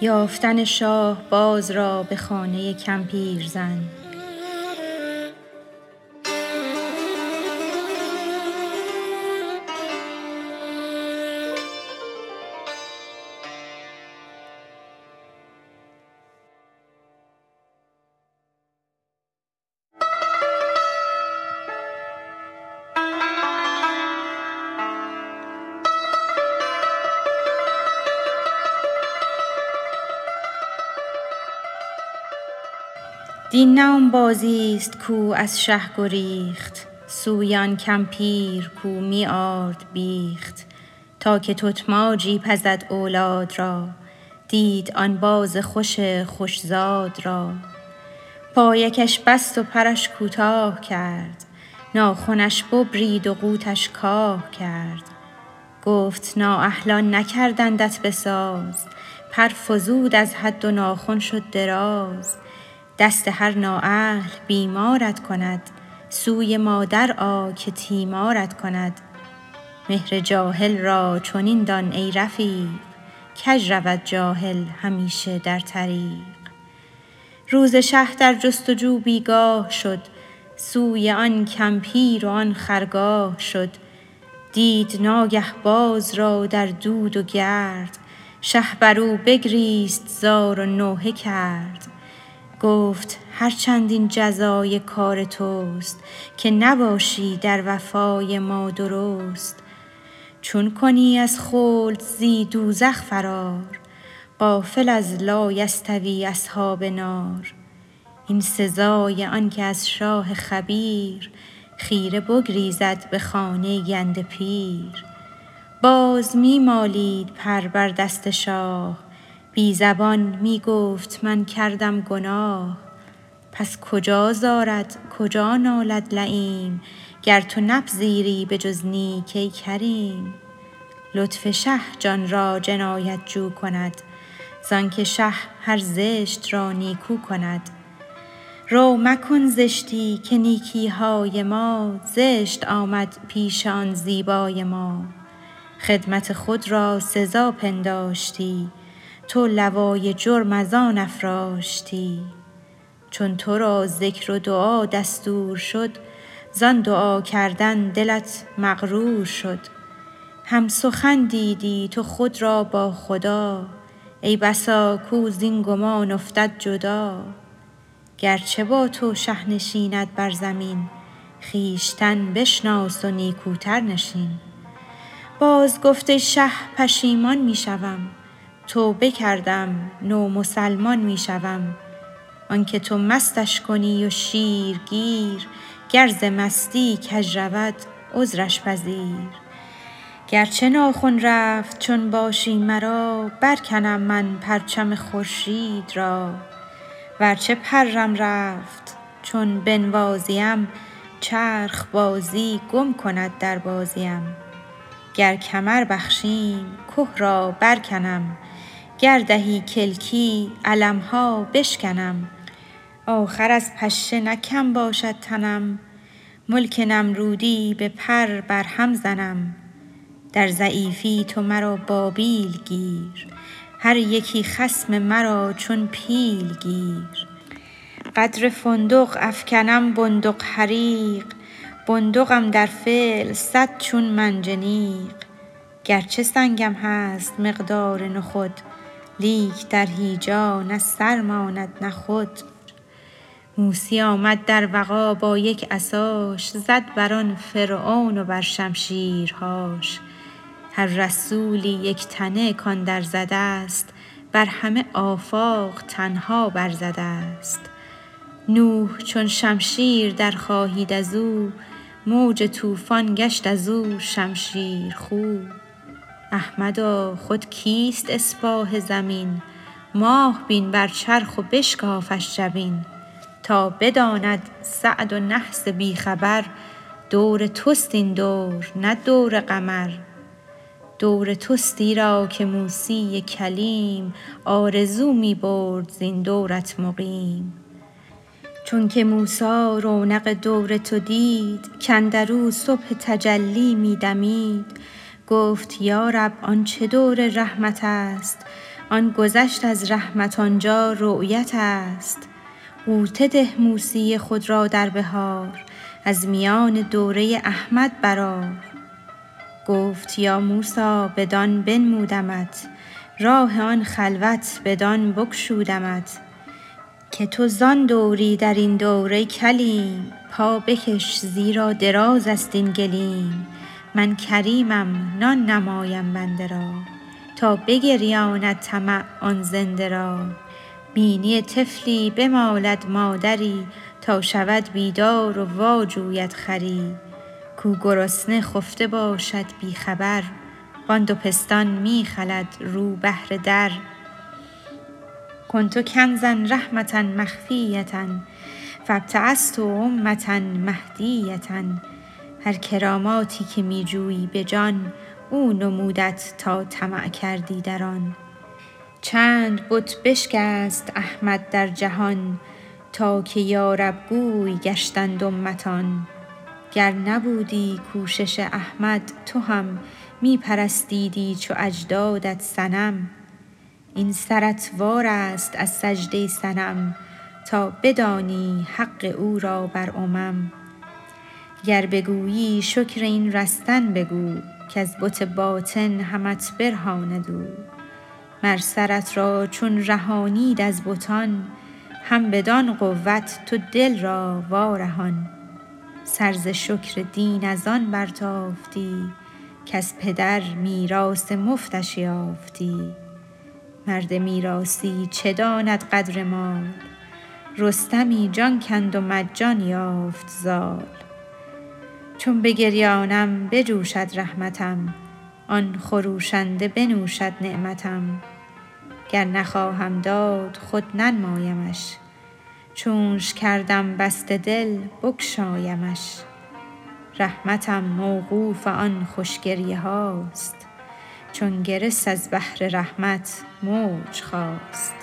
یافتن شاه باز را به خانه کمپیرزن دین نه بازی است کو از شه گریخت سوی آن کمپیر کو می آرد بیخت. تا که تتماجی پزد اولاد را دید آن باز خوش خوش زاد را. پایکش بست و پرش کوتاه کرد ناخنش ببرید و قوتش کاه کرد. گفت نااهلان نکردندت به ساز پر فزود از حد و ناخن شد دراز. دست هر نااهل بیمارت کند. سوی مادر آ که تیمارت کند. مهر جاهل را چنین دان ای رفیق کژ رود جاهل همیشه در طریق. روز شه در جست و جو بی گاه شد سوی آن کمپیر و آن خرگاه شد. دید ناگه باز را در دود و گرد شه بر او بگریست زار و نوحه کرد. گفت هر چند این جزای کار توست که نباشی در وفای ما درست. چون کنی از خلد زی دوزخ فرار غافل از لا یستوی اصحاب نار. این سزای آن که از شاه خبیر خیره بگریزد به خانه گنده پیر. باز می مالید پر بر دست شاه بی زبان می گفت من کردم گناه. پس کجا زارد کجا نالد لییم گر تو نپذیری به جز نیک ای کریم. لطف شه جان را جنایت جو کند. زانک شه هر زشت را نیکو کند. رو مکن زشتی که نیکی های ما زشت آمد پیش آن زیبای ما. خدمت خود را سزا پنداشتی. تو لوای جرم از آن افراشتی. چون تو را ذکر و دعا دستور شد زان دعا کردن دلت مغرور شد. هم سخن دیدی تو خود را با خدا ای بسا کو زین گمان افتد جدا. گرچه با تو شه نشیند بر زمین خویشتن بشناس و نیکوتر نشین. باز گفت ای شه پشیمان می شوم توبه کردم نو مسلمان می شوم آنک تو مستش کنی و شیرگیر گر ز مستی کژ رود عذرش پذیر. گرچه ناخن رفت چون باشی مرا برکنم من پرچم خورشید را. ورچه پرم رفت چون بنوازیم چرخ بازی گم کند در بازیم. گر کمر بخشیم که را برکنم. گر دهی کلکی علم ها بشکنم. آخر از پشه نه کم باشد تنم. ملک نمرودی به پر برهم زنم. در ضعیفی تو مرا بابیل گیر. هر یکی خصم مرا چون پیل گیر. قدر فندق افکنم بندق حریق. بندقم در فعل صد چون منجنیق. گرچه سنگم هست مقدار نخود لیک در هیجا نه سر ماند نه خود. موسی آمد در وغا با یک عصاش زد بر آن فرعون و بر شمشیرهاش. هر رسولی یک تنه کان درزده ست بر همه آفاق تنها برزده ست نوح چون شمشیر درخواهید از او موج طوفان گشت از او شمشیرخو احمدا خود کیست اسپاه زمین؟ ماه بین بر چرخ و بشکافش جبین. تا بداند سعد و نحس بی خبر دور توست این دور نه دور قمر. دور توست ایرا که موسی کلیم آرزو می برد زین دورت مقیم. چونک موسی رونق دور تو دید کاندر او صبح تجلی می دمید. گفت یا رب آن چه دور رحمت است؟ آن گذشت از رحمت آنجا رؤیت است. غوطه ده موسی خود را در بهار از میان دوره احمد برآر. گفت یا موسی بدان بنمودمت راه آن خلوت بدان بگشودمت که تو زان دوری در این دوره کلیم پا بکش زیرا دراز است این گلیم. من کریمم نان نمایم بنده را تا بگریاند طمع آن زنده را. بینی طفلی بمالد مادری تا شود بیدار و واجوید خری. کو گرسنه خفته باشد بی خبر وان دو پستان می خلد رو بهر در. کنت کنزا رحمة مخفیة فابتعثت امة مهدیة هر کراماتی که می جویی به جان او نمودت تا طمع کردی در آن. چند بت بشکست احمد در جهان تا که یا رب گوی گشتند امتان گر نبودی کوشش احمد تو هم می پرستیدی چو اجدادت صنم. این سرت وار است از سجده صنم تا بدانی حق او را بر امم. گر بگویی شکر این رستن بگو کز بت باطن همت برهاند او. مر سرت را چون رهانید از بتان هم بدان قوت تو دل را وارهان. سر ز شکر دین از آن برتافتی کز پدر میراث مفتش یافتی. مرد میراثی چه داند قدر مال؟ رستمی جان کند و مجان یافت زال. چون بگریانم بجوشد رحمتم آن خروشنده بنوشد نعمتم. گر نخواهم داد خود ننمایمش چونش کردم بسته دل بگشایمش. رحمتم موقوف آن خوش گریه هاست چون گرست از بحر رحمت موج خاست